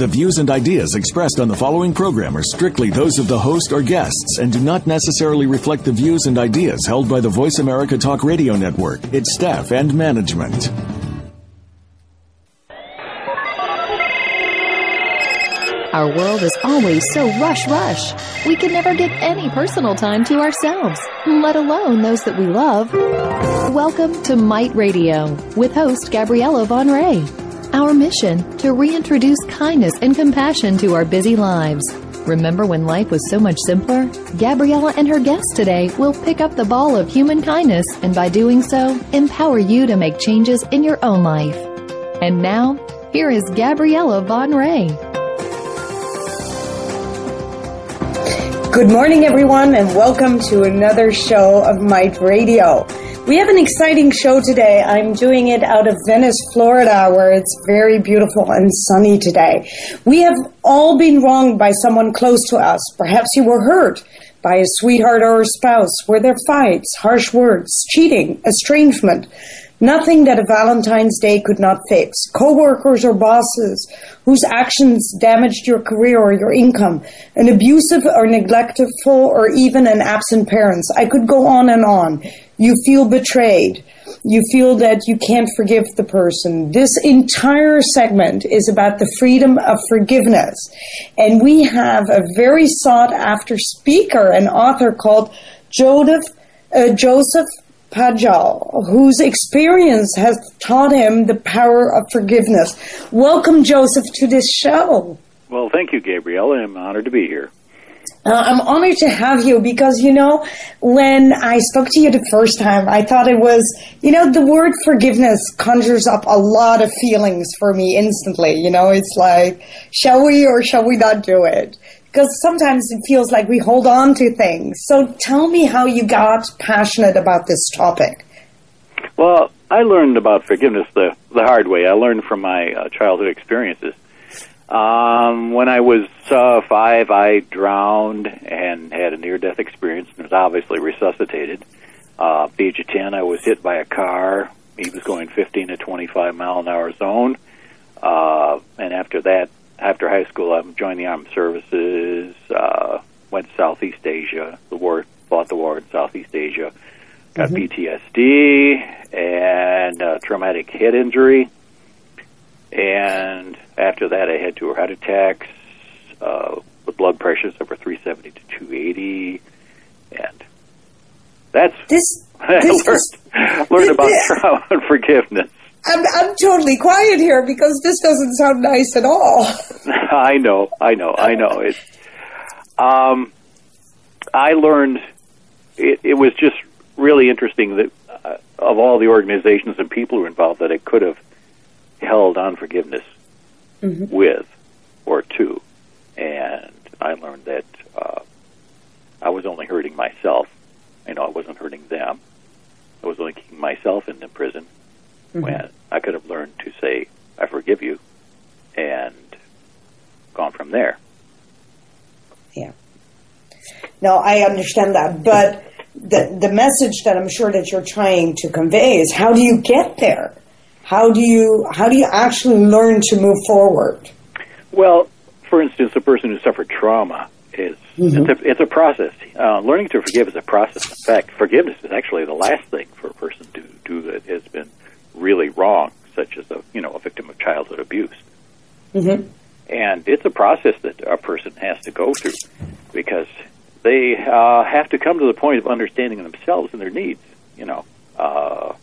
The views and ideas expressed on the following program are strictly those of the host or guests and do not necessarily reflect the views and ideas held by the Voice America Talk Radio Network, its staff, and management. Our world is always so rush rush. We can never get any personal time to ourselves, let alone those that we love. Welcome to Might Radio with host Gabriella Van Rij. Our mission to reintroduce kindness and compassion to our busy lives. Remember when life was so much simpler? Gabriella and her guests today will pick up the ball of human kindness and by doing so, empower you to make changes in your own life. And now, here is Gabriella Van Rij. Good morning, everyone, and welcome to another show of Might Radio. We have an exciting show today. I'm doing it out of Venice, Florida, where it's very beautiful and sunny today. We have all been wronged by someone close to us. Perhaps you were hurt by a sweetheart or a spouse. Were there fights, harsh words, cheating, estrangement? Nothing that a Valentine's Day could not fix. Co-workers or bosses whose actions damaged your career or your income. An abusive or neglectful or even an absent parents. I could go on and on. You feel betrayed. You feel that you can't forgive the person. This entire segment is about the freedom of forgiveness. And we have a very sought after speaker and author called Joseph, uh, Joseph Padgal, whose experience has taught him the power of forgiveness. Welcome, Joseph, to this show. Well, thank you, Gabrielle. I'm honored to be here. Uh, I'm honored to have you because, you know, when I spoke to you the first time, I thought it was, you know, the word forgiveness conjures up a lot of feelings for me instantly. You know, it's like, shall we or shall we not do it? because sometimes it feels like we hold on to things. So tell me how you got passionate about this topic. Well, I learned about forgiveness the the hard way. I learned from my uh, childhood experiences. Um, when I was uh, five, I drowned and had a near-death experience, and was obviously resuscitated. Uh, at the age of ten, I was hit by a car. He was going 15 to 25 mile an hour zone, uh, and after that, after high school, I joined the armed services. Uh, went to Southeast Asia. The war fought the war in Southeast Asia. Got mm-hmm. PTSD and uh, traumatic head injury. And after that, I had two heart attacks uh, with blood pressures over 370 to 280. And that's this. this learned, learned about trauma and forgiveness. I'm, I'm totally quiet here because this doesn't sound nice at all. I know, I know, I know. It's, um, I learned it, it was just really interesting that uh, of all the organizations and people who were involved that I could have held on forgiveness mm-hmm. with or to, and I learned that uh, I was only hurting myself. You know, I wasn't hurting them. I was only keeping myself in the prison mm-hmm. when I could have learned to say, I forgive you, and gone from there. Yeah. No, I understand that, but the the message that I'm sure that you're trying to convey is how do you get there? How do you how do you actually learn to move forward? Well, for instance, a person who suffered trauma is mm-hmm. it's, a, it's a process. Uh, learning to forgive is a process. In fact, forgiveness is actually the last thing for a person to do that has been really wrong, such as a you know a victim of childhood abuse. Mm-hmm. And it's a process that a person has to go through because they uh, have to come to the point of understanding themselves and their needs. You know, uh,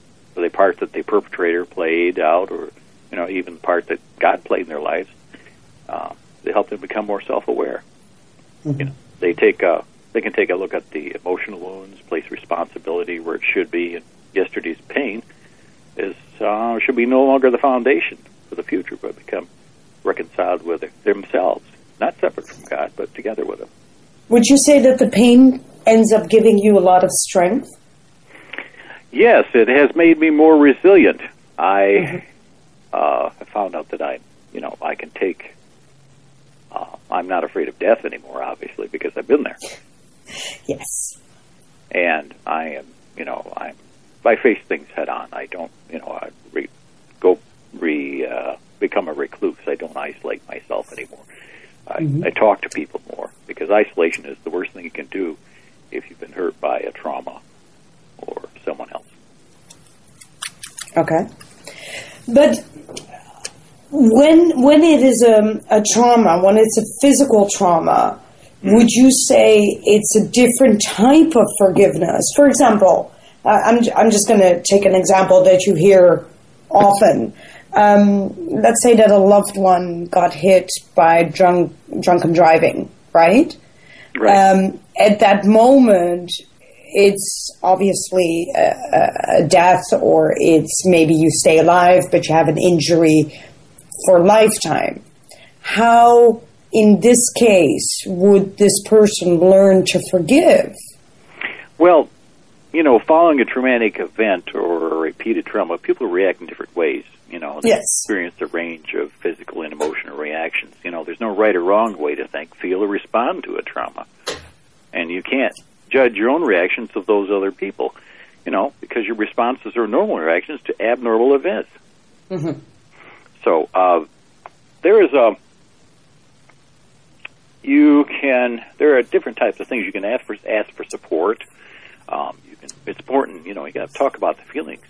the part that the perpetrator played out, or you know, even the part that God played in their lives. Uh, they help them become more self-aware. Mm-hmm. You know, they take a they can take a look at the emotional wounds, place responsibility where it should be, and yesterday's pain is uh, should be no longer the foundation for the future, but become reconciled with themselves, not separate from God, but together with Him. Would you say that the pain ends up giving you a lot of strength? Yes, it has made me more resilient. I uh, have found out that I, you know, I can take. Uh, I'm not afraid of death anymore, obviously, because I've been there. Yes. And I am, you know, I I face things head on. I don't, you know, I re, go re uh, become a recluse. I don't isolate myself anymore. I, Mm-hmm. I talk to people more because isolation is the worst thing you can do if you've been hurt by a trauma or someone else. Okay. But when when it is a, a trauma, when it's a physical trauma, would you say it's a different type of forgiveness? For example, uh, I'm I'm just going to take an example that you hear often. Um, let's say that a loved one got hit by drunk drunken driving, right? Right. Um, at that moment, it's obviously a, a- death, or it's maybe you stay alive, but you have an injury for a lifetime. How, in this case, would this person learn to forgive? Well, you know, following a traumatic event or a repeated trauma, people react in different ways. You know, they Yes. experience a range of physical and emotional reactions. You know, there's no right or wrong way to think, feel, or respond to a trauma, and you can't judge your own reactions of those other people. You know, because your responses are normal reactions to abnormal events. So uh, there is a you can there are different types of things you can ask for ask for support. Um, you can it's important you know you got to talk about the feelings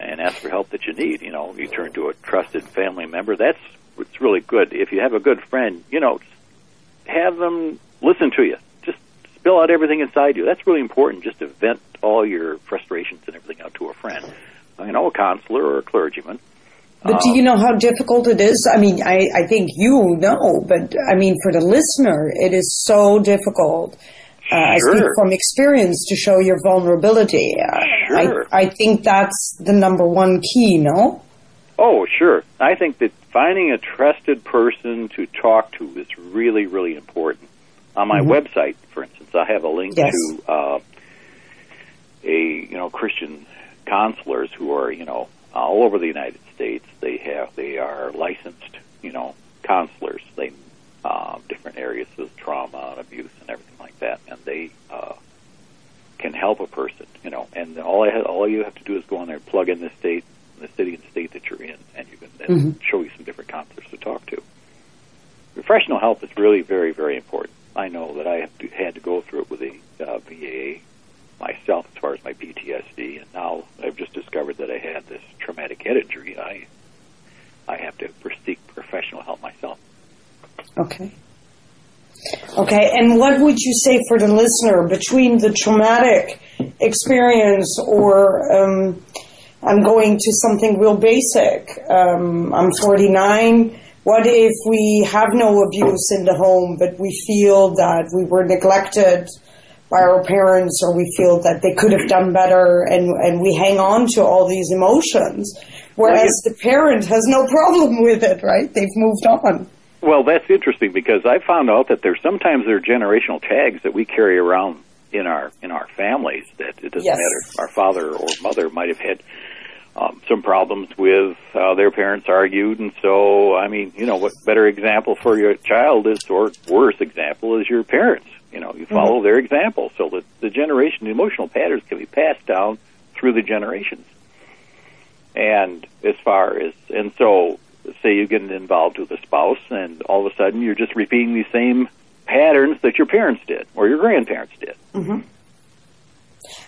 and ask for help that you need. You know you turn to a trusted family member. That's it's really good. If you have a good friend, you know have them listen to you. Spill out everything inside you. That's really important. Just to vent all your frustrations and everything out to a friend. You know, a counselor or a clergyman. But do you know how difficult it is? I mean, I, I think you know, but I mean, for the listener, it is so difficult. Uh, I speak from experience to show your vulnerability. Uh, Sure. I, I think that's the number one key, no? Oh, sure. I think that finding a trusted person to talk to is really, really important. On my website, for instance, I have a link Yes. to uh, a you know Christian counselors who are you know all over the United States. They have they are licensed you know counselors. They uh, different areas of trauma and abuse and everything like that, and they uh, can help a person. You know, and all I ha- all you have to do is go on there, plug in the state, the city and state that you're in, and you can then show you some different counselors to talk to. Professional help is really very, very important. I know that I have to, had to go through it with the uh, VA myself as far as my PTSD, and now I've just discovered that I had this traumatic head injury. I I have to seek professional help myself. Okay. Okay, and what would you say for the listener between the traumatic experience or um, I'm going to something real basic? Um, I'm 49. What if we have no abuse in the home, but we feel that we were neglected by our parents or we feel that they could have done better and, and we hang on to all these emotions? Whereas the parent has no problem with it, right? They've moved on. Well, that's interesting because I found out that there's sometimes there are generational tags that we carry around in our in our families that it doesn't Yes. matter. Our father or mother might have had um, some problems with uh, their parents argued, and so I mean, you know, what better example for your child is, or worse example is your parents. You know, you follow their example, so that the generation, the emotional patterns can be passed down through the generations. And as far as and so, say you get involved with a spouse, and all of a sudden you're just repeating the same patterns that your parents did or your grandparents did.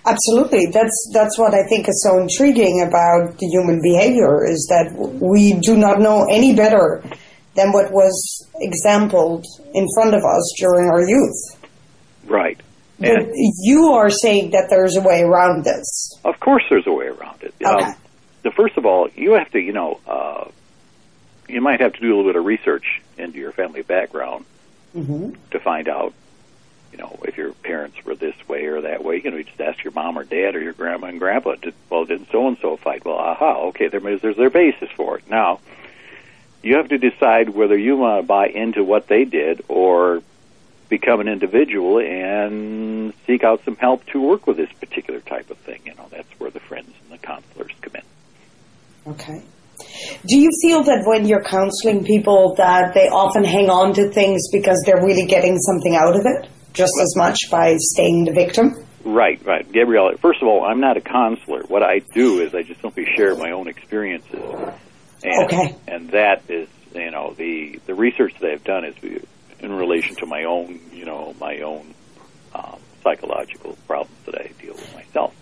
Absolutely. That's that's what I think is so intriguing about the human behavior is that we do not know any better than what was exampled in front of us during our youth. Right. But you are saying that there's a way around this. of course, there's a way around it. Okay. Um, the first of all, you have to, you know, uh, you might have to do a little bit of research into your family background to find out, you know, if your parents were this way or that way. You know, you just ask your mom or dad or your grandma and grandpa. Did, well, did so and so fight? Well, aha, okay, there, there's their basis for it. Now, you have to decide whether you want to buy into what they did or become an individual and seek out some help to work with this particular type of thing. You know, that's where the friends and the counselors come in. Okay. Do you feel that when you're counseling people that they often hang on to things because they're really getting something out of it just as much by staying the victim? Right, right. Gabrielle, first of all, I'm not a counselor. What I do is I just simply share my own experiences. And, okay. And that is, you know, the, the research that I've done is in relation to my own, you know, my own um, psychological problems that I deal with myself.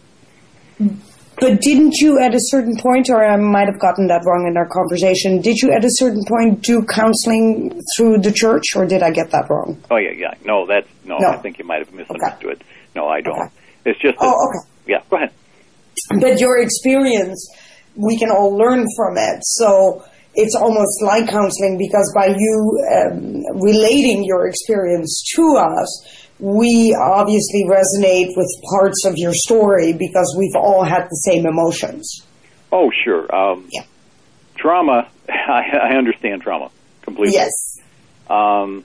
But didn't you at a certain point, or I might have gotten that wrong in our conversation, did you at a certain point do counseling through the church, or did I get that wrong? Oh, yeah, yeah. No, that's, no, no. I think you might have misunderstood. Okay. No, I don't. Okay. It's just. That, oh, okay. Yeah, go ahead. But your experience, we can all learn from it. So it's almost like counseling because by you um, relating your experience to us, we obviously resonate with parts of your story because we've all had the same emotions. Oh, sure. Um, yeah. Trauma, I, I, understand trauma completely. Yes. Um,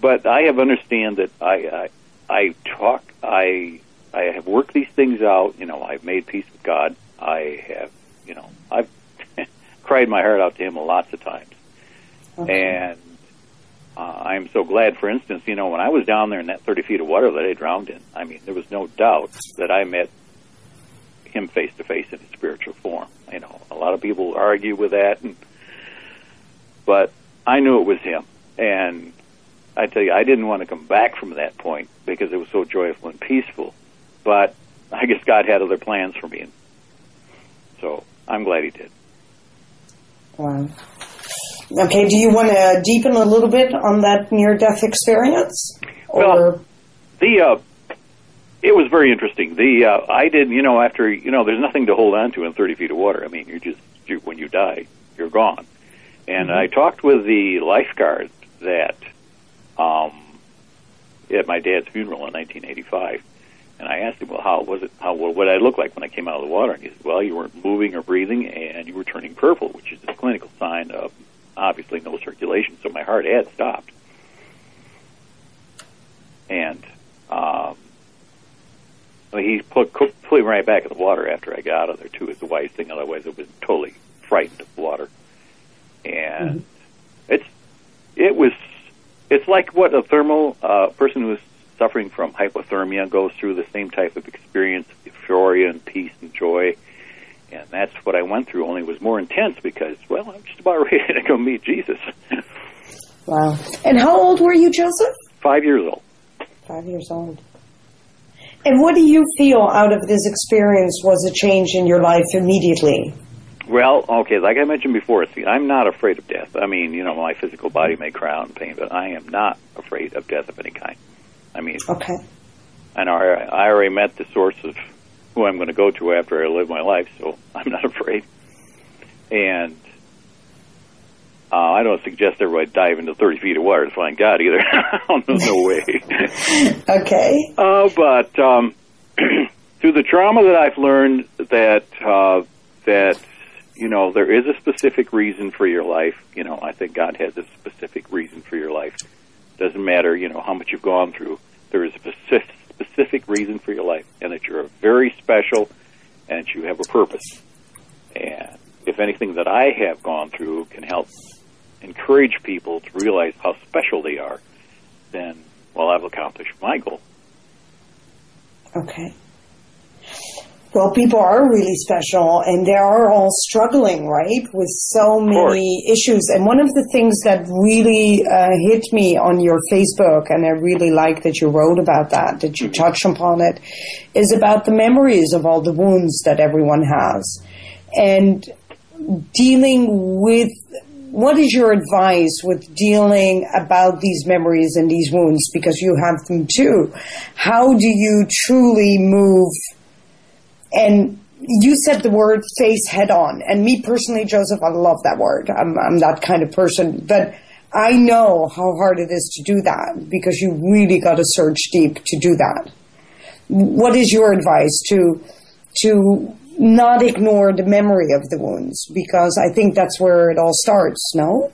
but I have understand that I, I, I talk, I, I have worked these things out. You know, I've made peace with God. I have, you know, I've cried my heart out to Him lots of times. Okay. And uh, I'm so glad, for instance, you know, when I was down there in that 30 feet of water that I drowned in, I mean, there was no doubt that I met him face to face in his spiritual form. You know, a lot of people argue with that, and, but I knew it was him. And I tell you, I didn't want to come back from that point because it was so joyful and peaceful. But I guess God had other plans for me, and so I'm glad He did. Wow. Okay, do you want to deepen a little bit on that near-death experience? Or? Well, the uh, it was very interesting. The uh, I did, you know, after you know, there's nothing to hold on to in 30 feet of water. I mean, you're just you, when you die, you're gone. And mm-hmm. I talked with the lifeguard that um, at my dad's funeral in 1985. And I asked him, well, how was it? How what did I look like when I came out of the water? And he said, well, you weren't moving or breathing, and you were turning purple, which is a clinical sign of obviously no circulation, so my heart had stopped. And um, he put, put me right back in the water after I got out of there too. Is the wise thing. Otherwise, I was totally frightened of water. And mm-hmm. it's it was it's like what a thermal uh, person who's suffering from hypothermia goes through the same type of experience, euphoria and peace and joy and that's what I went through. Only it was more intense because, well, I'm just about ready to go meet Jesus. wow! And how old were you, Joseph? Five years old. Five years old. And what do you feel out of this experience was a change in your life immediately? Well, okay, like I mentioned before, see, I'm not afraid of death. I mean, you know, my physical body may cry out in pain, but I am not afraid of death of any kind. I mean, okay. And I, I already met the source of who I'm going to go to after I live my life, so I'm not afraid. And uh, I don't suggest everybody dive into 30 feet of water to find God either. no, no way. okay. Uh, but um, through the trauma that I've learned that uh, that you know there is a specific reason for your life. You know, I think God has a specific reason for your life. Doesn't matter, you know, how much you've gone through. There is a specific specific reason for your life and that you're very special and that you have a purpose. And if anything that I have gone through can help encourage people to realize how special they are, then, well, I've accomplished my goal. Okay. Well, people are really special and they are all struggling, right, with so many issues. And one of the things that really uh, hit me on your Facebook, and I really like that you wrote about that, that you touched upon it, is about the memories of all the wounds that everyone has. And dealing with what is your advice with dealing about these memories and these wounds because you have them too? How do you truly move and you said the word face head on. And me personally, Joseph, I love that word. I'm, I'm that kind of person. But I know how hard it is to do that because you really got to search deep to do that. What is your advice to, to not ignore the memory of the wounds? Because I think that's where it all starts, no?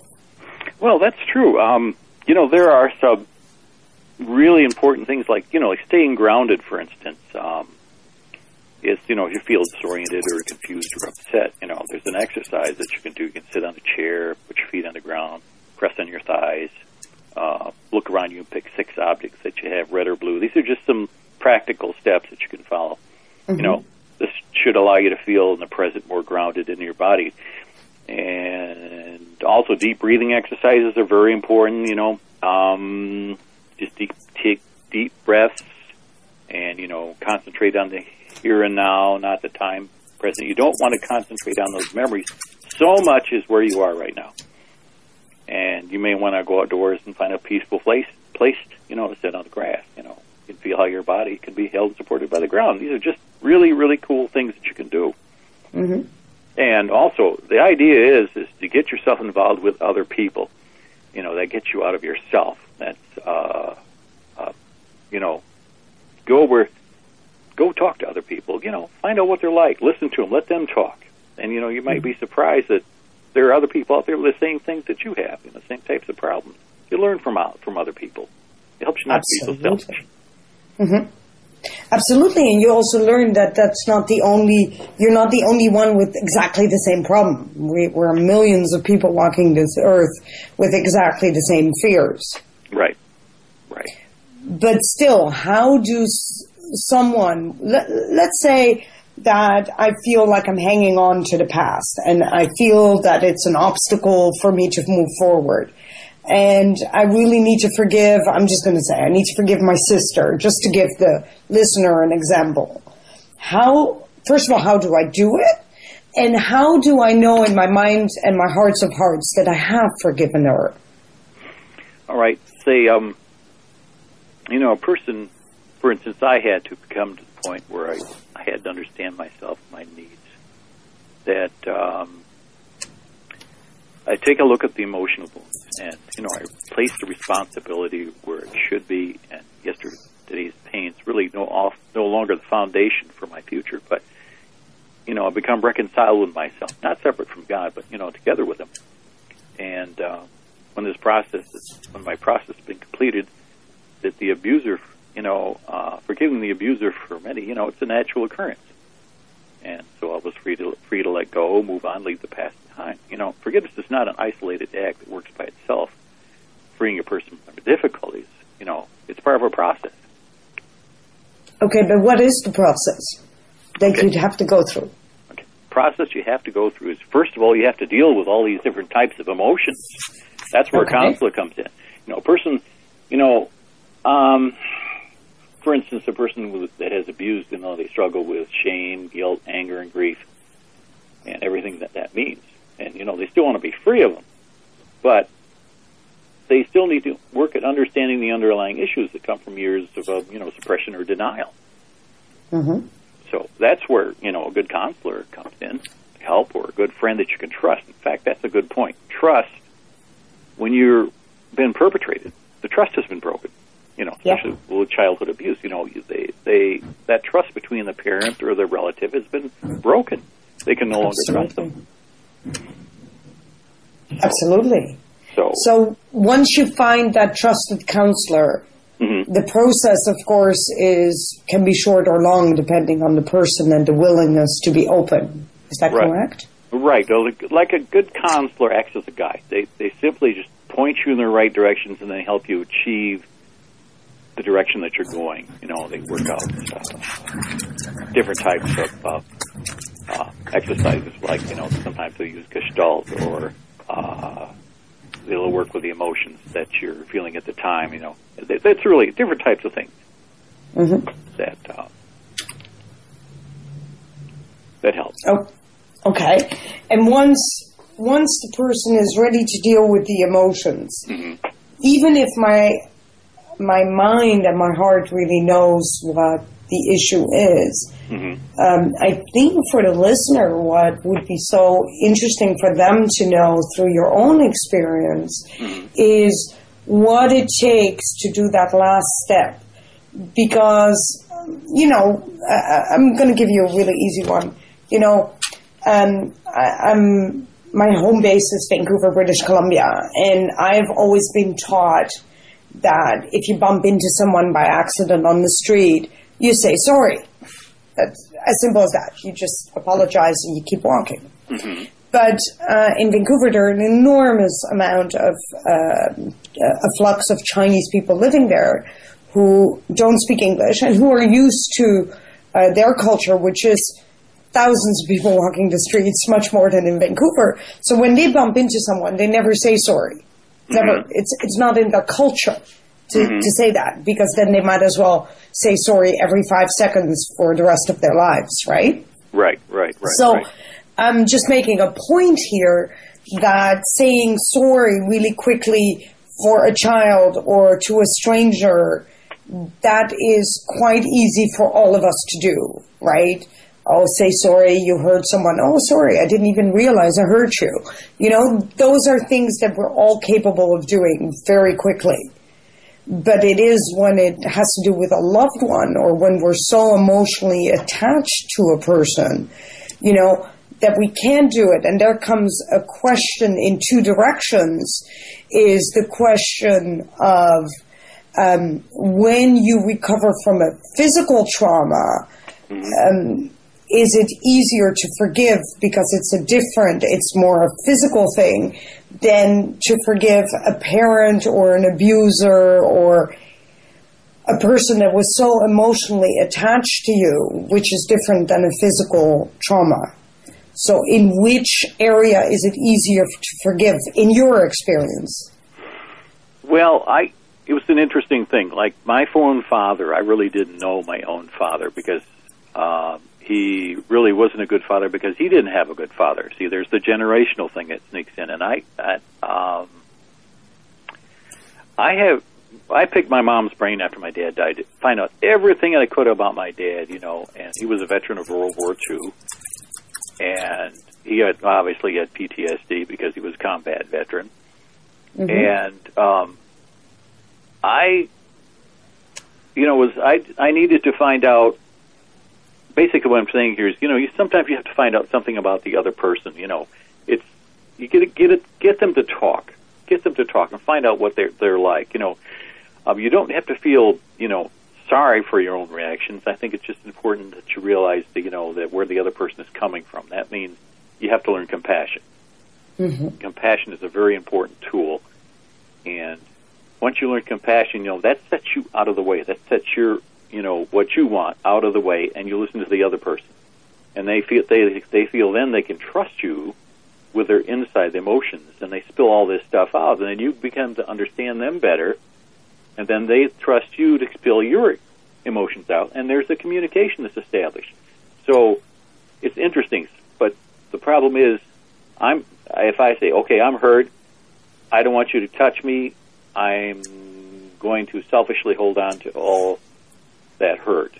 Well, that's true. Um, you know, there are some really important things like you know, like staying grounded, for instance. Um, is you know if you feel disoriented or confused or upset, you know, there's an exercise that you can do. You can sit on a chair, put your feet on the ground, press on your thighs, uh, look around you and pick six objects that you have, red or blue. These are just some practical steps that you can follow. Mm-hmm. You know, this should allow you to feel in the present more grounded in your body. And also, deep breathing exercises are very important. You know, um, just deep, take deep breaths, and you know, concentrate on the here and now, not the time present. You don't want to concentrate on those memories so much as where you are right now. And you may want to go outdoors and find a peaceful place, placed, you know, to sit on the grass. You know, you can feel how your body can be held supported by the ground. These are just really, really cool things that you can do. Mm-hmm. And also, the idea is is to get yourself involved with other people. You know, that gets you out of yourself. That's, uh, uh, you know, go where go talk to other people. You know, find out what they're like. Listen to them. Let them talk. And you know, you might be surprised that there are other people out there with the same things that you have, you know, the same types of problems. You learn from out from other people. It helps you not Absolutely. be so selfish. Mm-hmm. Absolutely, and you also learn that that's not the only. You're not the only one with exactly the same problem. We, we're millions of people walking this earth with exactly the same fears. Right. Right. But still, how do someone, let, let's say that I feel like I'm hanging on to the past and I feel that it's an obstacle for me to move forward. And I really need to forgive, I'm just going to say, I need to forgive my sister, just to give the listener an example. How, first of all, how do I do it? And how do I know in my mind and my hearts of hearts that I have forgiven her? All right. Say, um, you know, a person for instance, I had to come to the point where I, I had to understand myself, my needs. That um, I take a look at the emotional wounds, and you know, I place the responsibility where it should be. And yesterday's pains really no off, no longer the foundation for my future, but you know, I become reconciled with myself, not separate from God, but you know, together with Him. And uh, when this process, is, when my process has been completed, that the abuser you know, uh, forgiving the abuser for many, you know, it's a natural occurrence. And so I was free to free to let go, move on, leave the past behind. You know, forgiveness is not an isolated act that works by itself. Freeing a person from difficulties, you know, it's part of a process. Okay, but what is the process that okay. you'd have to go through? Okay. Process you have to go through is first of all you have to deal with all these different types of emotions. That's where okay. a counselor comes in. You know, a person, you know, um, for instance, a person that has abused, you know, they struggle with shame, guilt, anger, and grief, and everything that that means. And you know, they still want to be free of them, but they still need to work at understanding the underlying issues that come from years of, uh, you know, suppression or denial. Mm-hmm. So that's where you know a good counselor comes in, help, or a good friend that you can trust. In fact, that's a good point. Trust when you're been perpetrated, the trust has been broken you know, especially yeah. with childhood abuse. You know, they they that trust between the parent or the relative has been broken. They can no Absolutely. longer trust them. Absolutely. So, so once you find that trusted counselor, mm-hmm. the process, of course, is can be short or long depending on the person and the willingness to be open. Is that right. correct? Right. Like a good counselor acts as a guide. They they simply just point you in the right directions and they help you achieve the direction that you're going. You know, they work out uh, different types of uh, uh, exercises, like you know, sometimes they use Gestalt or uh, they'll work with the emotions that you're feeling at the time. You know, that's really different types of things mm-hmm. that uh, that help. Oh, okay. And once once the person is ready to deal with the emotions, mm-hmm. even if my my mind and my heart really knows what the issue is. Mm-hmm. Um, I think for the listener, what would be so interesting for them to know through your own experience mm-hmm. is what it takes to do that last step. Because, you know, I, am going to give you a really easy one. You know, um, I, I'm my home base is Vancouver, British Columbia, and I've always been taught that if you bump into someone by accident on the street, you say sorry. That's as simple as that. You just apologize and you keep walking. Mm-hmm. But uh, in Vancouver, there are an enormous amount of uh, a flux of Chinese people living there who don't speak English and who are used to uh, their culture, which is thousands of people walking the streets, much more than in Vancouver. So when they bump into someone, they never say sorry. Never. Mm-hmm. It's it's not in their culture to, mm-hmm. to say that because then they might as well say sorry every five seconds for the rest of their lives, right? Right, right, right. So right. I'm just making a point here that saying sorry really quickly for a child or to a stranger, that is quite easy for all of us to do, right? Oh, say sorry, you hurt someone. Oh, sorry, I didn't even realize I hurt you. You know, those are things that we're all capable of doing very quickly. But it is when it has to do with a loved one or when we're so emotionally attached to a person, you know, that we can't do it. And there comes a question in two directions is the question of um, when you recover from a physical trauma, um, is it easier to forgive because it's a different, it's more a physical thing than to forgive a parent or an abuser or a person that was so emotionally attached to you, which is different than a physical trauma. So, in which area is it easier to forgive, in your experience? Well, I it was an interesting thing. Like my own father, I really didn't know my own father because uh, he really wasn't a good father because he didn't have a good father. See, there's the generational thing that sneaks in, and I, I um, I have I picked my mom's brain after my dad died to find out everything I could about my dad, you know, and he was a veteran of World War II and he had obviously had PTSD because he was a combat veteran. Mm-hmm. And um, I, you know, was I I needed to find out. Basically, what I'm saying here is, you know, you sometimes you have to find out something about the other person. You know, it's you get get it get them to talk, get them to talk, and find out what they're they're like. You know, um, you don't have to feel you know sorry for your own reactions. I think it's just important that you realize that you know that where the other person is coming from. That means you have to learn compassion. Mm-hmm. Compassion is a very important tool, and once you learn compassion, you know that sets you out of the way. That sets your you know what you want out of the way, and you listen to the other person, and they feel they they feel then they can trust you with their inside emotions, and they spill all this stuff out, and then you become to understand them better and then they trust you to spill your emotions out, and there's a communication that's established. So it's interesting, but the problem is, I'm if I say, okay, I'm hurt, I don't want you to touch me, I'm going to selfishly hold on to all that hurt.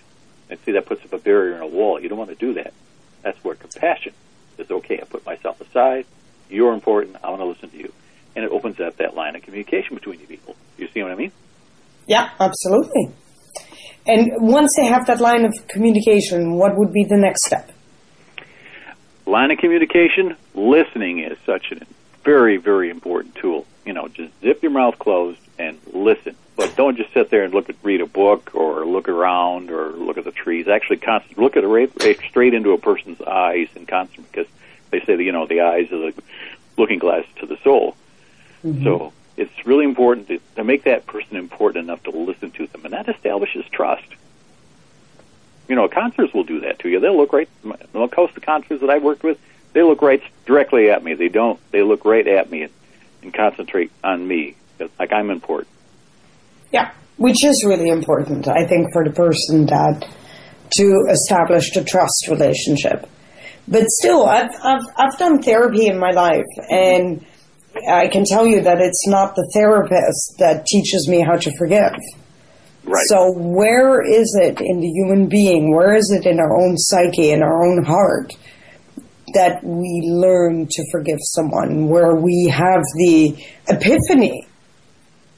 And see, that puts up a barrier and a wall. You don't want to do that. That's where compassion is okay. I put myself aside. You're important. I want to listen to you. And it opens up that line of communication between you people. You see what I mean? Yeah, absolutely. And once they have that line of communication, what would be the next step? Line of communication, listening is such a very, very important tool. You know, just zip your mouth closed and listen. But don't just sit there and look at, read a book or look around or look at the trees. Actually, constantly look at a right, straight into a person's eyes and constantly because they say that you know the eyes are the looking glass to the soul. Mm-hmm. So it's really important to, to make that person important enough to listen to them, and that establishes trust. You know, counselors will do that to you. They'll look right. Most of the counselors that I've worked with, they look right directly at me. They don't. They look right at me and, and concentrate on me, like I'm important. Yeah, which is really important, I think, for the person that to establish a trust relationship. But still, I've I've, I've done therapy in my life, and I can tell you that it's not the therapist that teaches me how to forgive. Right. So where is it in the human being? Where is it in our own psyche, in our own heart, that we learn to forgive someone? Where we have the epiphany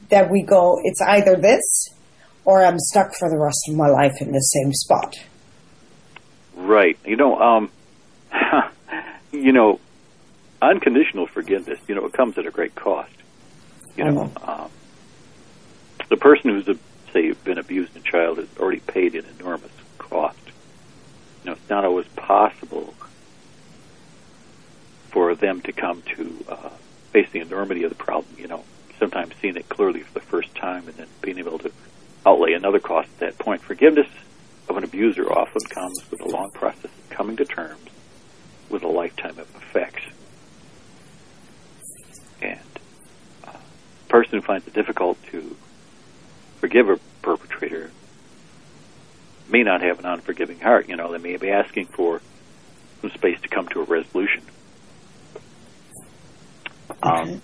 that we go, it's either this or I'm stuck for the rest of my life in the same spot. Right. You know, um, you know, unconditional forgiveness, you know, it comes at a great cost. You know, um, the person who's say been abused in child has already paid an enormous cost. You know, it's not always possible for them to come to uh, face the enormity of the problem. You know, sometimes seeing it clearly for the first time and then being able to outlay another cost at that point. Forgiveness of an abuser often comes with a long process of coming to terms with a lifetime of effects. And uh, a person who finds it difficult to forgive a perpetrator may not have an unforgiving heart. You know, they may be asking for some space to come to a resolution. Um,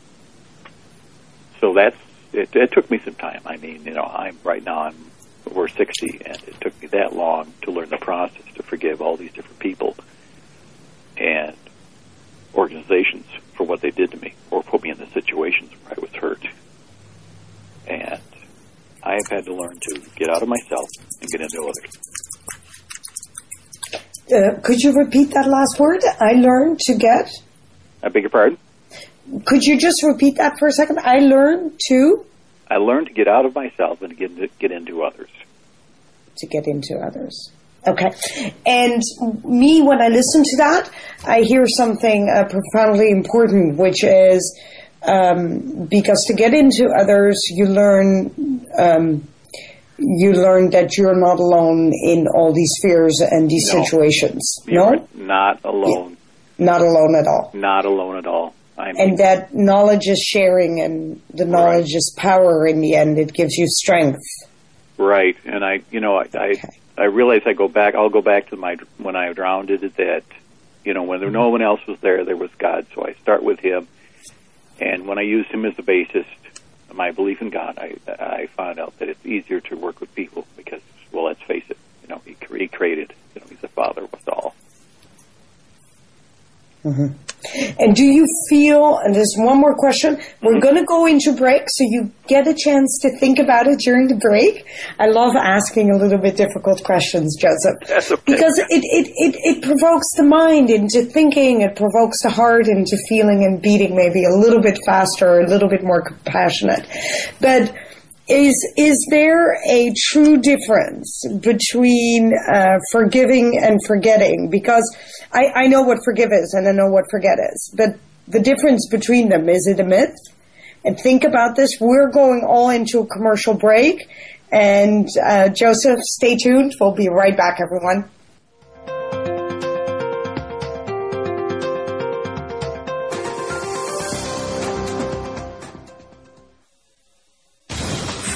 so that's it, it. took me some time. I mean, you know, I'm right now I'm over 60, and it took me that long to learn the process to forgive all these different people and organizations for what they did to me or put me in the situations where I was hurt. And I have had to learn to get out of myself and get into others. Uh, could you repeat that last word? I learned to get. I beg your pardon. Could you just repeat that for a second? I learned to. I learned to get out of myself and get into, get into others. To get into others. Okay. And me, when I listen to that, I hear something uh, profoundly important, which is um, because to get into others, you learn um, you learn that you're not alone in all these fears and these no. situations. You're no, not alone. Not alone at all. Not alone at all. I mean, and that knowledge is sharing, and the knowledge right. is power. In the end, it gives you strength. Right, and I, you know, I, I, okay. I realize I go back. I'll go back to my when I drowned. It that, you know, when there, no one else was there, there was God. So I start with Him, and when I used Him as the basis, my belief in God, I, I found out that it's easier to work with people because, well, let's face it, you know, He, he created, you know, He's the Father of us all. Mm-hmm. And do you feel, and there's one more question, we're going to go into break so you get a chance to think about it during the break. I love asking a little bit difficult questions, Joseph. Okay. Because it, it, it, it provokes the mind into thinking, it provokes the heart into feeling and beating maybe a little bit faster, a little bit more compassionate. But is is there a true difference between uh, forgiving and forgetting? Because I, I know what forgive is and I know what forget is, but the difference between them is it a myth? And think about this. We're going all into a commercial break, and uh, Joseph, stay tuned. We'll be right back, everyone.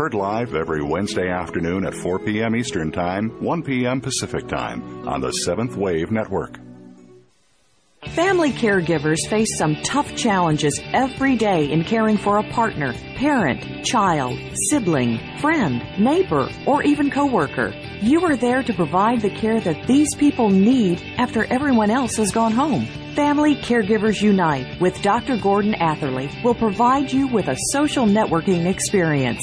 Heard live every Wednesday afternoon at 4 p.m. Eastern Time, 1 p.m. Pacific Time on the Seventh Wave Network. Family caregivers face some tough challenges every day in caring for a partner, parent, child, sibling, friend, neighbor, or even coworker. You are there to provide the care that these people need after everyone else has gone home. Family Caregivers Unite with Dr. Gordon Atherley will provide you with a social networking experience.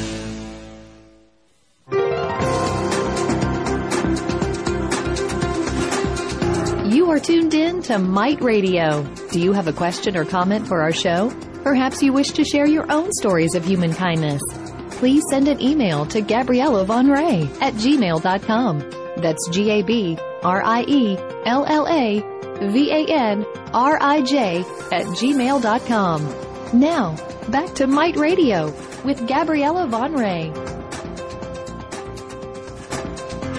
Are tuned in to Might Radio. Do you have a question or comment for our show? Perhaps you wish to share your own stories of human kindness. Please send an email to Gabriella Van Rij at gmail.com. That's G A B R I E L L A V A N R I J at gmail.com. Now, back to Might Radio with Gabriella Van Rij.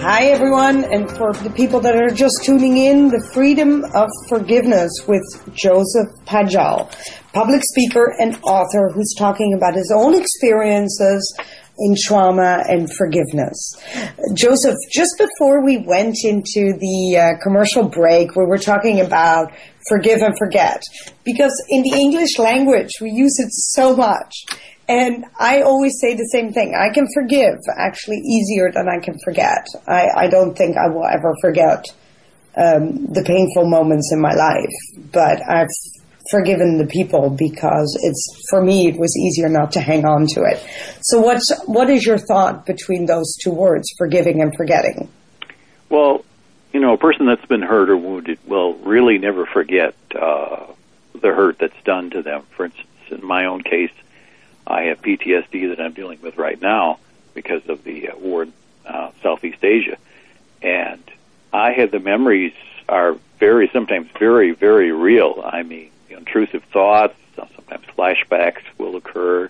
Hi, everyone, and for the people that are just tuning in, the freedom of forgiveness with Joseph Padgal, public speaker and author who's talking about his own experiences in trauma and forgiveness. Joseph, just before we went into the uh, commercial break, we were talking about forgive and forget because in the English language we use it so much. And I always say the same thing. I can forgive actually easier than I can forget. I, I don't think I will ever forget um, the painful moments in my life, but I've forgiven the people because it's for me it was easier not to hang on to it. So what's what is your thought between those two words, forgiving and forgetting? Well, you know, a person that's been hurt or wounded will really never forget uh, the hurt that's done to them. For instance, in my own case, I have PTSD that I'm dealing with right now because of the uh, war in uh, Southeast Asia, and I have the memories are very sometimes very very real. I mean, intrusive thoughts, sometimes flashbacks will occur,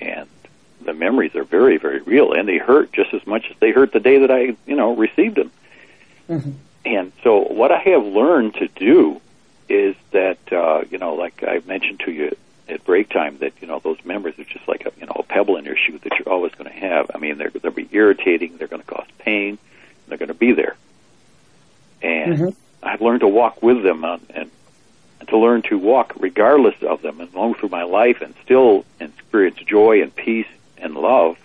and the memories are very very real, and they hurt just as much as they hurt the day that I you know received them. Mm-hmm. And so, what I have learned to do is that uh, you know, like I mentioned to you at break time that you know those memories are just like a you know a pebble in your shoe that you're always going to have. I mean, they're they'll be irritating. They're going to cause pain. They're going to be there, and Mhm. I've learned to walk with them on, and and to learn to walk regardless of them and long through my life and still experience joy and peace and love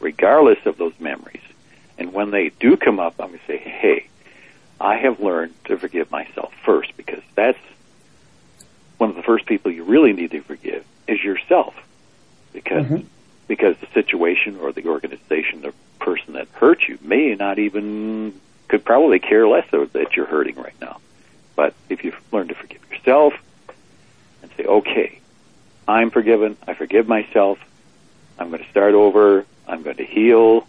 regardless of those memories. And when they do come up, I'm going to say, hey, I have learned to forgive myself first because that's one of the first people you really need to forgive is yourself because Mhm. because the situation or the organization the person that hurt you may not even could probably care less that you're hurting right now. But if you learn to forgive yourself and say okay i'm forgiven. I forgive myself. I'm going to start over. I'm going to heal.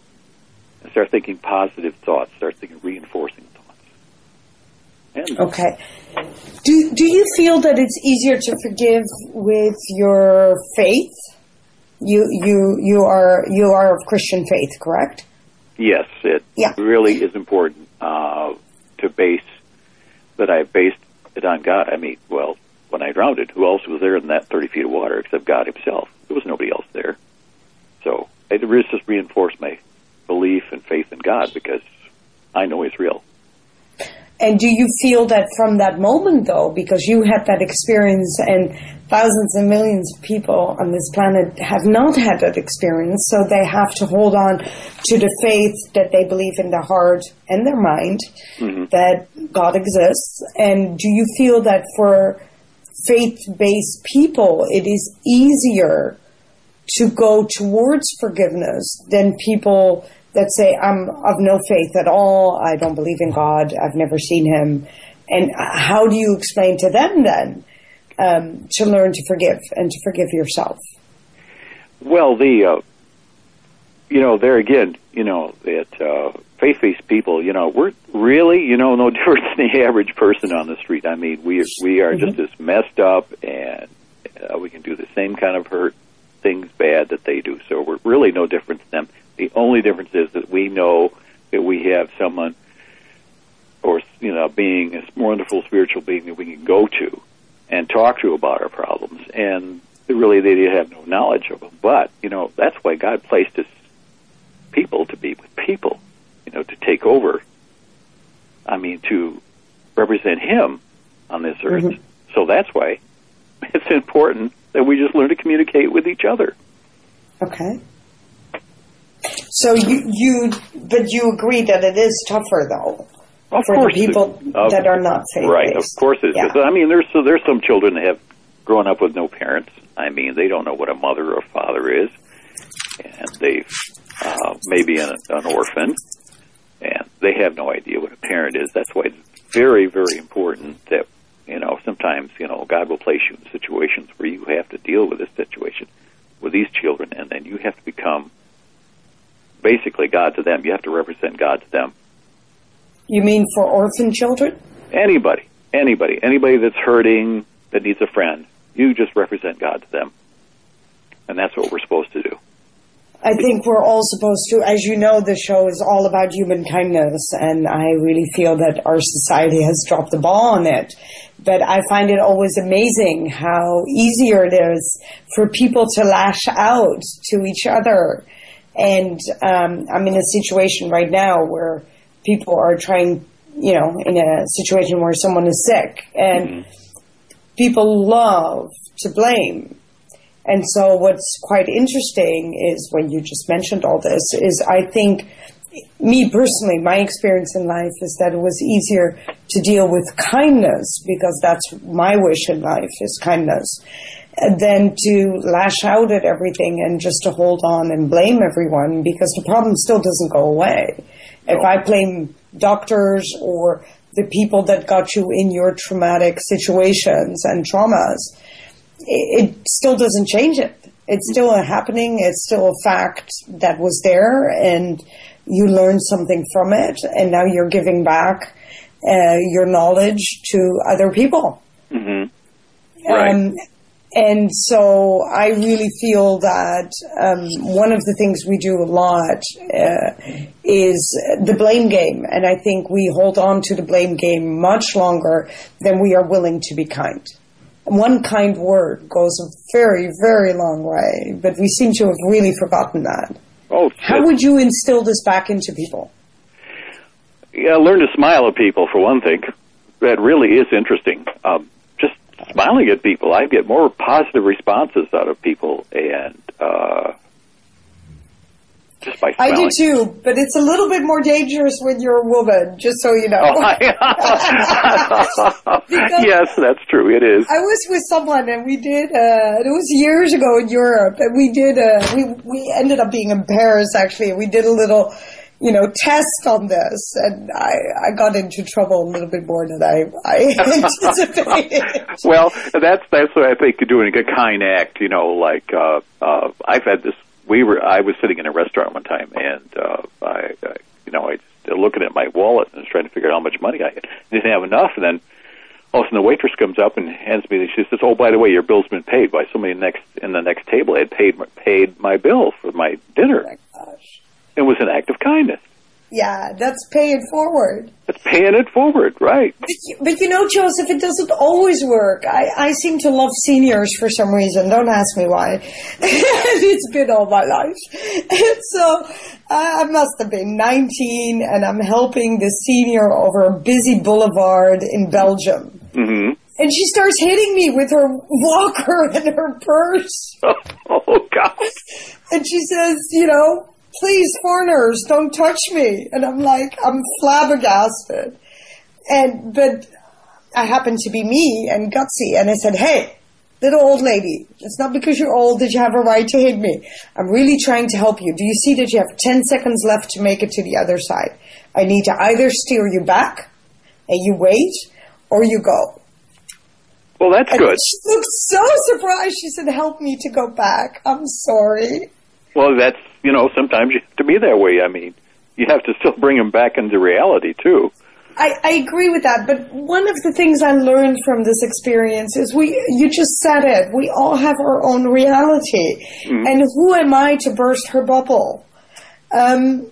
And start thinking positive thoughts. Start thinking reinforcing Okay. Do do you feel that it's easier to forgive with your faith? You you you are you are of Christian faith, correct? Yes, it Yeah. really is important uh, to base that I based it on God. I mean, well, when I drowned, it, who else was there in that 30 feet of water except God Himself? There was nobody else there. So it just reinforced my belief and faith in God because I know He's real. And do you feel that from that moment, though, because you had that experience and thousands and millions of people on this planet have not had that experience, so they have to hold on to the faith that they believe in their heart and their mind mm-hmm. that God exists. And do you feel that for faith based people, it is easier to go towards forgiveness than people that say, I'm of no faith at all, I don't believe in God, I've never seen Him. And how do you explain to them then um, to learn to forgive and to forgive yourself? Well, the uh, you know there again, you know that uh, faith-based people, you know, we're really you know no different than the average person on the street. I mean, we we are just as messed up, and uh, we can do the same kind of hurt things bad that they do. So we're really no different than them. The only difference is that we know that we have someone, or you know, being a wonderful spiritual being that we can go to and talk to about our problems, and really they have no knowledge of them. But you know, that's why God placed us people to be with people, you know, to take over. I mean, to represent Him on this earth. Mm-hmm. So that's why it's important that we just learn to communicate with each other. Okay. So you, you, but you agree that it is tougher though Of for course, the people of- that are not faith Right, of course it is. Yeah. I mean, there's so there's some children that have grown up with no parents. I mean, they don't know what a mother or father is, and they've uh, maybe an, an orphan, and they have no idea what a parent is. That's why it's very, very important that you know sometimes you know God will place you in situations where you have to deal with this situation with these children, and then you have to become basically God to them. You have to represent God to them You mean for orphan children? anybody, anybody, anybody that's hurting that needs a friend, you just represent God to them, and that's what we're supposed to do. I think we're all supposed to, as you know, the show is all about human kindness, and I really feel that our society has dropped the ball on it. But I find it always amazing how easier it is for people to lash out to each other. And um, I'm in a situation right now where people are trying, you know, in a situation where someone is sick, and people love to blame. And so what's quite interesting is when you just mentioned all this is I think me personally, my experience in life is that it was easier to deal with kindness because that's my wish in life is kindness than to lash out at everything and just to hold on and blame everyone because the problem still doesn't go away. If I blame doctors or the people that got you in your traumatic situations and traumas, it, it still doesn't change it. It's still a happening. It's still a fact that was there, and you learned something from it, and now you're giving back uh, your knowledge to other people. hmm Right. Um, and so I really feel that um, one of the things we do a lot uh, is the blame game. And I think we hold on to the blame game much longer than we are willing to be kind. One kind word goes a very, very long way, but we seem to have really forgotten that. Oh, How would you instill this back into people? yeah, learn to smile at people for one thing. That really is interesting. Um, smiling at people, I get more positive responses out of people, and uh, just by smiling. I do too, but it's a little bit more dangerous when you're a woman, just so you know. Oh, yes, that's true. It is. I was with someone and we did, uh, it was years ago in Europe and we did, uh, we, we ended up being in Paris actually and we did a little, you know, test on this and I, I got into trouble a little bit more than I, I anticipated. well, that's that's what I think you're doing a kind act. You know, like uh, uh, I've had this. We were. I was sitting in a restaurant one time, and uh, I, I, you know, I was looking at my wallet and was trying to figure out how much money I had. Didn't have enough, and then all of a sudden the waitress comes up and hands me. She says, "Oh, by the way, your bill's been paid by somebody next in the next table had paid paid my bill for my dinner." It was an act of kindness. Yeah, that's paying it forward. That's paying it forward, right? But you, but you know, Joseph, it doesn't always work. I, I seem to love seniors for some reason. Don't ask me why. it's been all my life. And so I I must have been 19 and I'm helping this senior over a busy boulevard in Belgium. hmm And she starts hitting me with her walker and her purse. Oh God. And she says, you know, please, foreigners, don't touch me. And I'm like, I'm flabbergasted. And, but I happen to be me and gutsy. And I said, hey, little old lady, it's not because you're old that you have a right to hit me. I'm really trying to help you. Do you see that you have 10 seconds left to make it to the other side? I need to either steer you back and you wait or you go. Well, that's And good. She looked so surprised. She said, help me to go back. I'm sorry. Well, that's you know sometimes you have to be that way. I mean, you have to still bring them back into reality too. I, I agree with that, but one of the things I learned from this experience is we, you just said it, we all have our own reality. And who am I to burst her bubble? Um,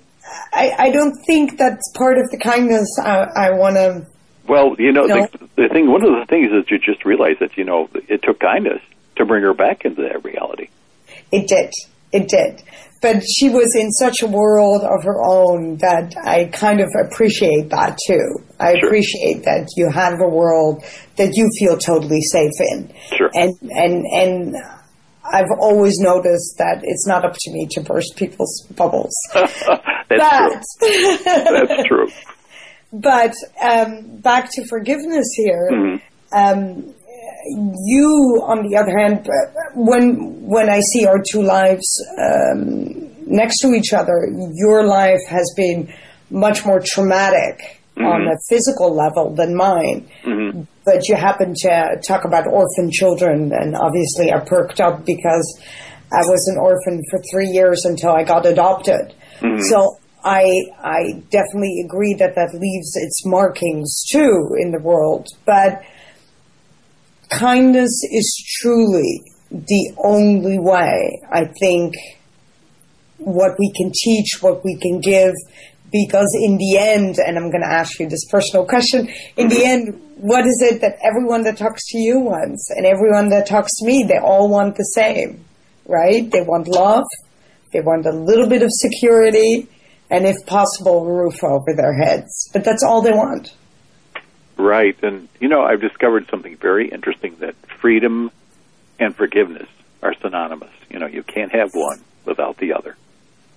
I, I don't think that's part of the kindness I, I want to, Well, you know, No. the, the thing, one of the things is you just realize that you know it took kindness to bring her back into that reality. it did. it did. But she was in such a world of her own that I kind of appreciate that too. I Sure. appreciate that you have a world that you feel totally safe in. Sure. And and and I've always noticed that it's not up to me to burst people's bubbles. That's true. That's true. But um, back to forgiveness here. Mm-hmm. Um, you, on the other hand, uh, when when I see our two lives um, next to each other, your life has been much more traumatic on a physical level than mine. But you happen to talk about orphan children, and obviously I perked up because I was an orphan for three years until I got adopted. So I I definitely agree that that leaves its markings too in the world, but kindness is truly the only way I think what we can teach, what we can give, because in the end, and I'm going to ask you this personal question, in the end, what is it that everyone that talks to you wants and everyone that talks to me, they all want the same, right? They want love, they want a little bit of security, and if possible, a roof over their heads. But that's all they want. Right. And, you know, I've discovered something very interesting that freedom and forgiveness are synonymous. You know, you can't have one without the other.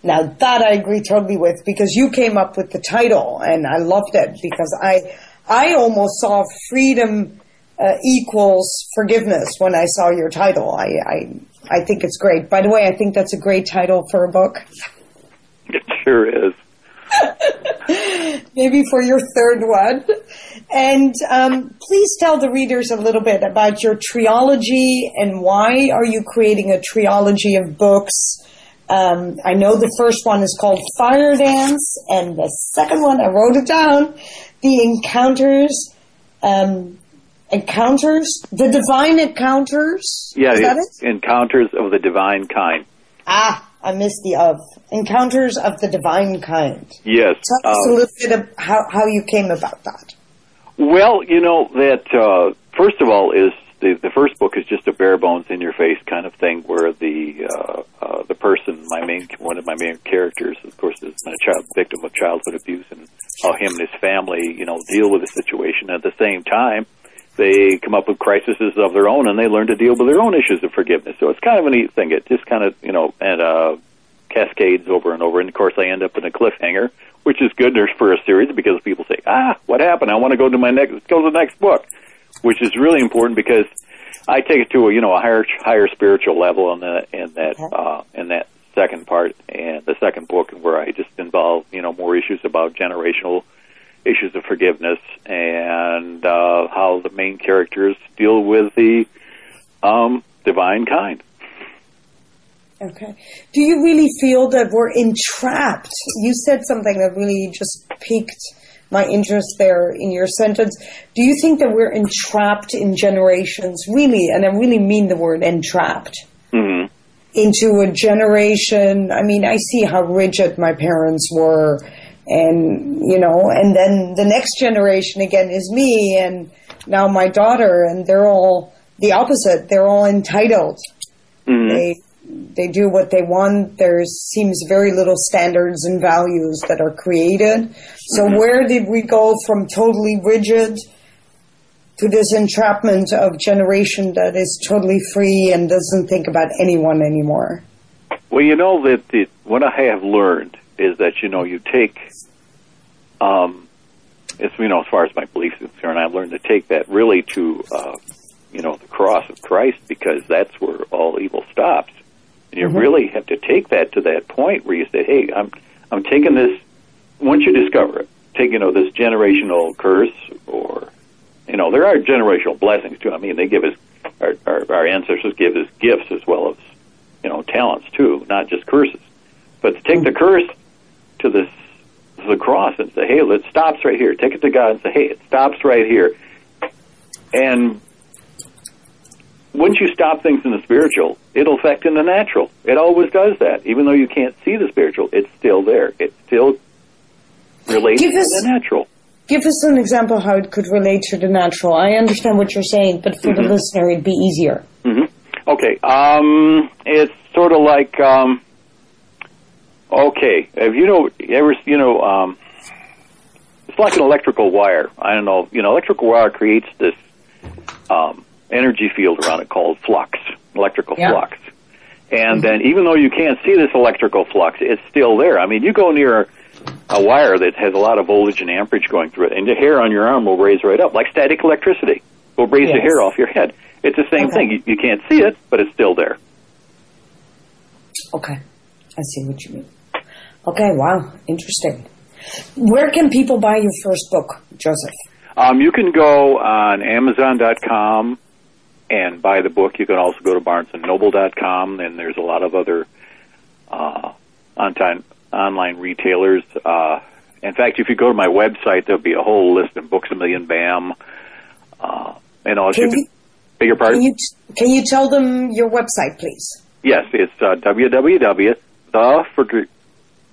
Now that I agree totally with because you came up with the title and I loved it because I I almost saw freedom uh, equals forgiveness when I saw your title. I, I I think it's great. By the way, I think that's a great title for a book. It sure is. Maybe for your third one. And um, please tell the readers a little bit about your trilogy and why are you creating a trilogy of books? Um, I know the first one is called Fire Dance, and the second one, I wrote it down, The Encounters, um, Encounters, The Divine Encounters. Yeah, is that it? encounters of the divine kind. Ah, I missed the of. Encounters of the Divine Kind. Yes. Tell us uh, a little bit of how, how you came about that. Well, you know that uh, first of all is the the first book is just a bare bones in your face kind of thing where the uh, uh, the person, my main one of my main characters, of course, is a child victim of childhood abuse, and how him and his family, you know, deal with the situation. At the same time, they come up with crises of their own, and they learn to deal with their own issues of forgiveness. So it's kind of a neat thing. It just kind of you know and uh, cascades over and over. And of course, I end up in a cliffhanger, which is good for a series because people say, "Ah, what happened? I want to go to my next go to the next book," which is really important because I take it to a you know a higher higher spiritual level in that in that uh, in that second part and the second book where I just involve you know more issues about generational issues of forgiveness and uh, how the main characters deal with the um, divine kind. Okay. Do you really feel that we're entrapped? You said something that really just piqued my interest there in your sentence. Do you think that we're entrapped in generations, really, and I really mean the word entrapped, hmm into a generation? I mean, I see how rigid my parents were, and, you know, and then the next generation again is me, and now my daughter, and they're all the opposite. They're all entitled. Mm-hmm. They they do what they want. There seems very little standards and values that are created. So mm-hmm. where did we go from totally rigid to this entrapment of generation that is totally free and doesn't think about anyone anymore? Well, you know that the, what I have learned is that you know you take, um, it's you know as far as my beliefs are concerned, I've learned to take that really to, uh, you know, the cross of Christ because that's where all evil stops. And you really have to take that to that point where you say, "Hey, I'm I'm taking this." Once you discover it, take you know this generational curse, or you know there are generational blessings too. I mean, they give us our, our, our ancestors give us gifts as well as you know talents too, not just curses. But to take the curse to this to the cross and say, "Hey, it stops right here." Take it to God and say, "Hey, it stops right here." And once you stop things in the spiritual, it'll affect in the natural. It always does that. Even though you can't see the spiritual, it's still there. It still relates Give to us- the natural. Give us an example how it could relate to the natural. I understand what you're saying, but for the listener, it'd be easier. hmm Okay. Um, it's sort of like um, Okay, if you know, ever you know, um, it's like an electrical wire. I don't know, you know, electrical wire creates this um, energy field around it called flux, electrical Yeah. flux. And then, even though you can't see this electrical flux, it's still there. I mean, you go near a wire that has a lot of voltage and amperage going through it, and the hair on your arm will raise right up, like static electricity. Will raise the hair off your head. It's the same Okay. thing. You, you can't see it, but it's still there. Okay, I see what you mean. Okay, wow, interesting. Where can people buy your first book, Joseph? Um, you can go on Amazon.com and buy the book. You can also go to BarnesandNoble.com, and there's a lot of other uh, on-time, online retailers. Uh, in fact, if you go to my website, there'll be a whole list of books, a million BAM, uh, and all. Can you can, your pardon? Can you can you tell them your website, please? Yes, it's uh,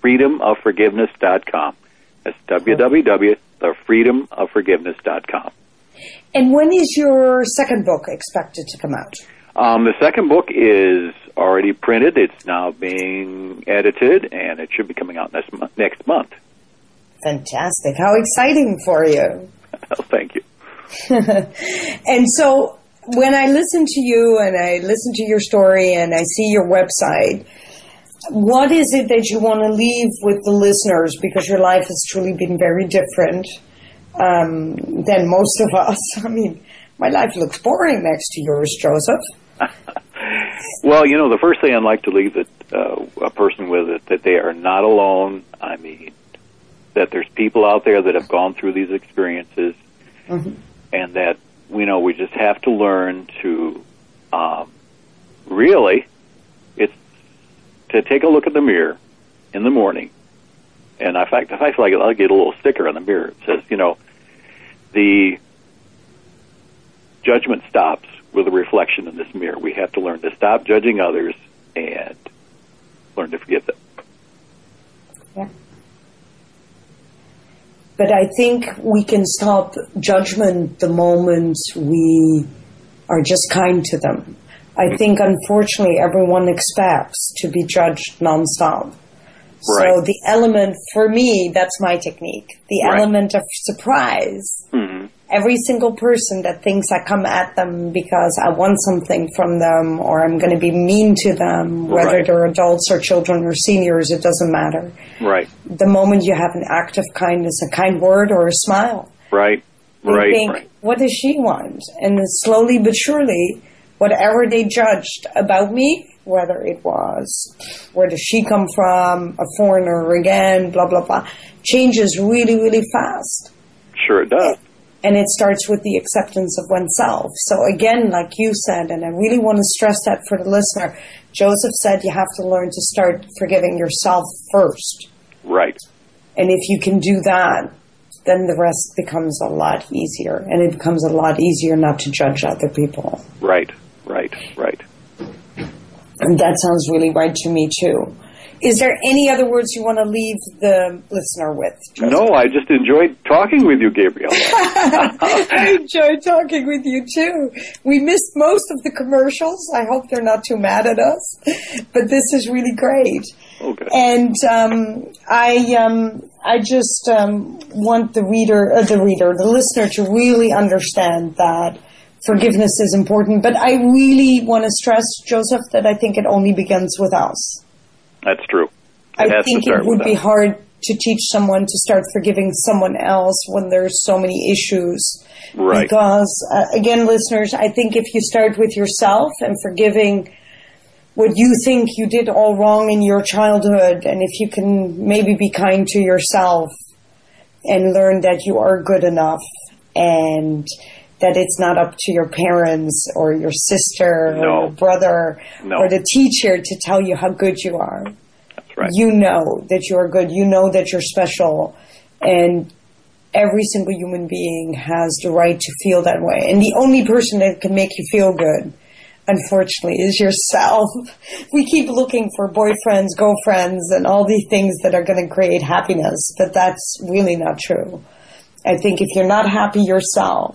www.thefreedomofforgiveness.com. That's www.thefreedomofforgiveness.com. And when is your second book expected to come out? Um, the second book is already printed. It's now being edited, and it should be coming out next month. Next month. Fantastic! How exciting for you! Thank you. and so when I listen to you and I listen to your story and I see your website, what is it that you want to leave with the listeners? Because your life has truly been very different um, than most of us. I mean, my life looks boring next to yours, Joseph. Well, you know, the first thing I'd like to leave it, uh, a person with it that they are not alone. I mean, that there's people out there that have gone through these experiences, and that we know we just have to learn to um, really to take a look at the mirror in the morning. And in fact, if I feel like I'll get a little sticker on the mirror. It says, you know, the judgment stops with a reflection in this mirror. We have to learn to stop judging others and learn to forgive them. Yeah. But I think we can stop judgment the moment we are just kind to them. I think, unfortunately, everyone expects to be judged nonstop. Right. So the element, for me, that's my technique. The Right. element of surprise. hmm Every single person that thinks I come at them because I want something from them or I'm going to be mean to them, whether Right. they're adults or children or seniors, it doesn't matter Right, the moment you have an act of kindness, a kind word or a smile, right, right, think, what does she want? And slowly but surely, whatever they judged about me, whether it was, where does she come from, a foreigner again, blah, blah, blah, changes really, really fast. Sure it does. And it starts with the acceptance of oneself. So again, like you said, and I really want to stress that for the listener, Joseph said you have to learn to start forgiving yourself first. Right. And if you can do that, then the rest becomes a lot easier. And it becomes a lot easier not to judge other people. Right, right, right. And that sounds really right to me too. Is there any other words you want to leave the listener with? Joseph? No, I just enjoyed talking with you, Gabriel. I enjoyed talking with you too. We missed most of the commercials. I hope they're not too mad at us, but this is really great. Okay. And um, I, um, I just um, want the reader, uh, the reader, the listener, to really understand that forgiveness is important. But I really want to stress, Joseph, that I think it only begins with us. That's true. It I think it would be hard to teach someone to start forgiving someone else when there's so many issues. Right. Because, uh, again, listeners, I think if you start with yourself and forgiving what you think you did all wrong in your childhood, and if you can maybe be kind to yourself and learn that you are good enough and that it's not up to your parents or your sister or your brother No. or the teacher to tell you how good you are That's right. you know that you're good, you know that you're special, and every single human being has the right to feel that way. And the only person that can make you feel good, unfortunately, is yourself. We keep looking for boyfriends, girlfriends, and all these things that are going to create happiness, but that's really not true. I think if you're not happy yourself,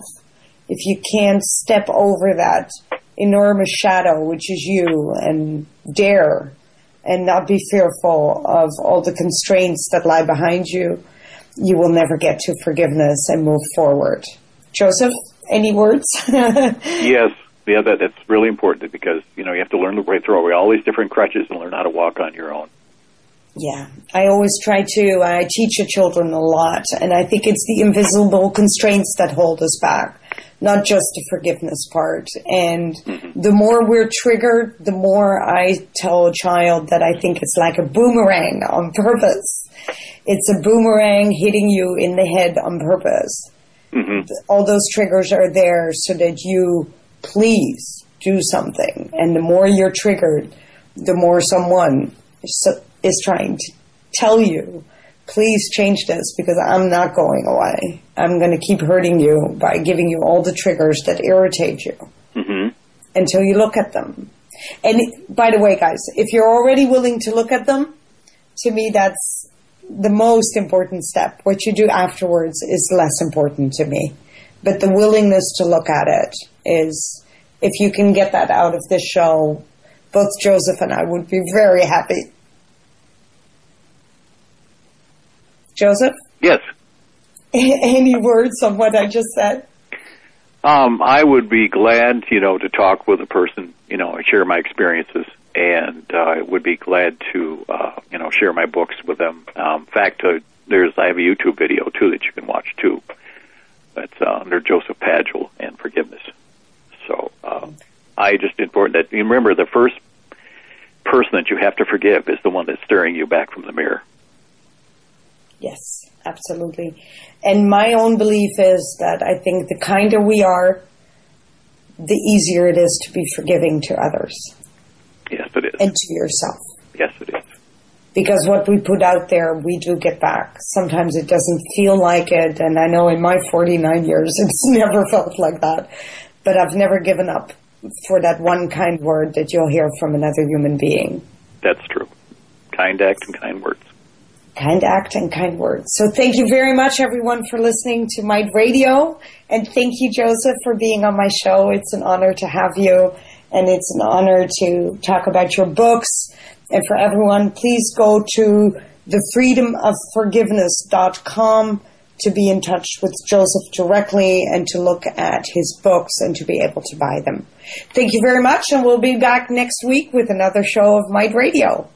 if you can't step over that enormous shadow, which is you, and dare and not be fearful of all the constraints that lie behind you, you will never get to forgiveness and move forward. Joseph, any words? yes. Yeah, that, that's really important because, you know, you have to learn the way through all these different crutches and learn how to walk on your own. Yeah, I always try to. I teach the children a lot, and I think it's the invisible constraints that hold us back, not just the forgiveness part. And Mm-hmm. the more we're triggered, the more I tell a child that I think it's like a boomerang on purpose. It's a boomerang hitting you in the head on purpose. Mm-hmm. All those triggers are there so that you please do something. And the more you're triggered, the more someone is, is trying to tell you, please change this because I'm not going away. I'm going to keep hurting you by giving you all the triggers that irritate you Mm-hmm. until you look at them. And by the way, guys, if you're already willing to look at them, to me, that's the most important step. What you do afterwards is less important to me. But the willingness to look at it is, if you can get that out of this show, both Joseph and I would be very happy. Joseph, Yes. any words on what I just said? Um, I would be glad, you know, to talk with a person, you know, and share my experiences, and uh, I would be glad to, uh, you know, share my books with them. Um, in fact, uh, there's I have a YouTube video too that you can watch too. That's uh, under Joseph Padgal and forgiveness. So uh, I just important that you remember the first person that you have to forgive is the one that's staring you back from the mirror. Yes, absolutely. And my own belief is that I think the kinder we are, the easier it is to be forgiving to others Yes, it is. and to yourself. Yes, it is. Because what we put out there, we do get back. Sometimes it doesn't feel like it, and I know in my 49 years it's never felt like that. But I've never given up for that one kind word that you'll hear from another human being. That's true. Kind act and kind words. Kind act and kind words. So thank you very much, everyone, for listening to my radio. And thank you, Joseph, for being on my show. It's an honor to have you. And it's an honor to talk about your books. And for everyone, please go to thefreedomofforgiveness.com to be in touch with Joseph directly and to look at his books and to be able to buy them. Thank you very much. And we'll be back next week with another show of Might Radio.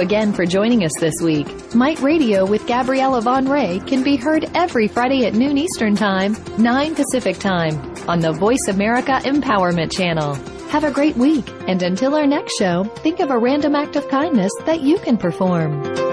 Again for joining us this week. Might Radio with Gabriella Van Rij can be heard every Friday at noon Eastern Time, 9 Pacific Time on the Voice America Empowerment Channel. Have a great week, and until our next show, think of a random act of kindness that you can perform.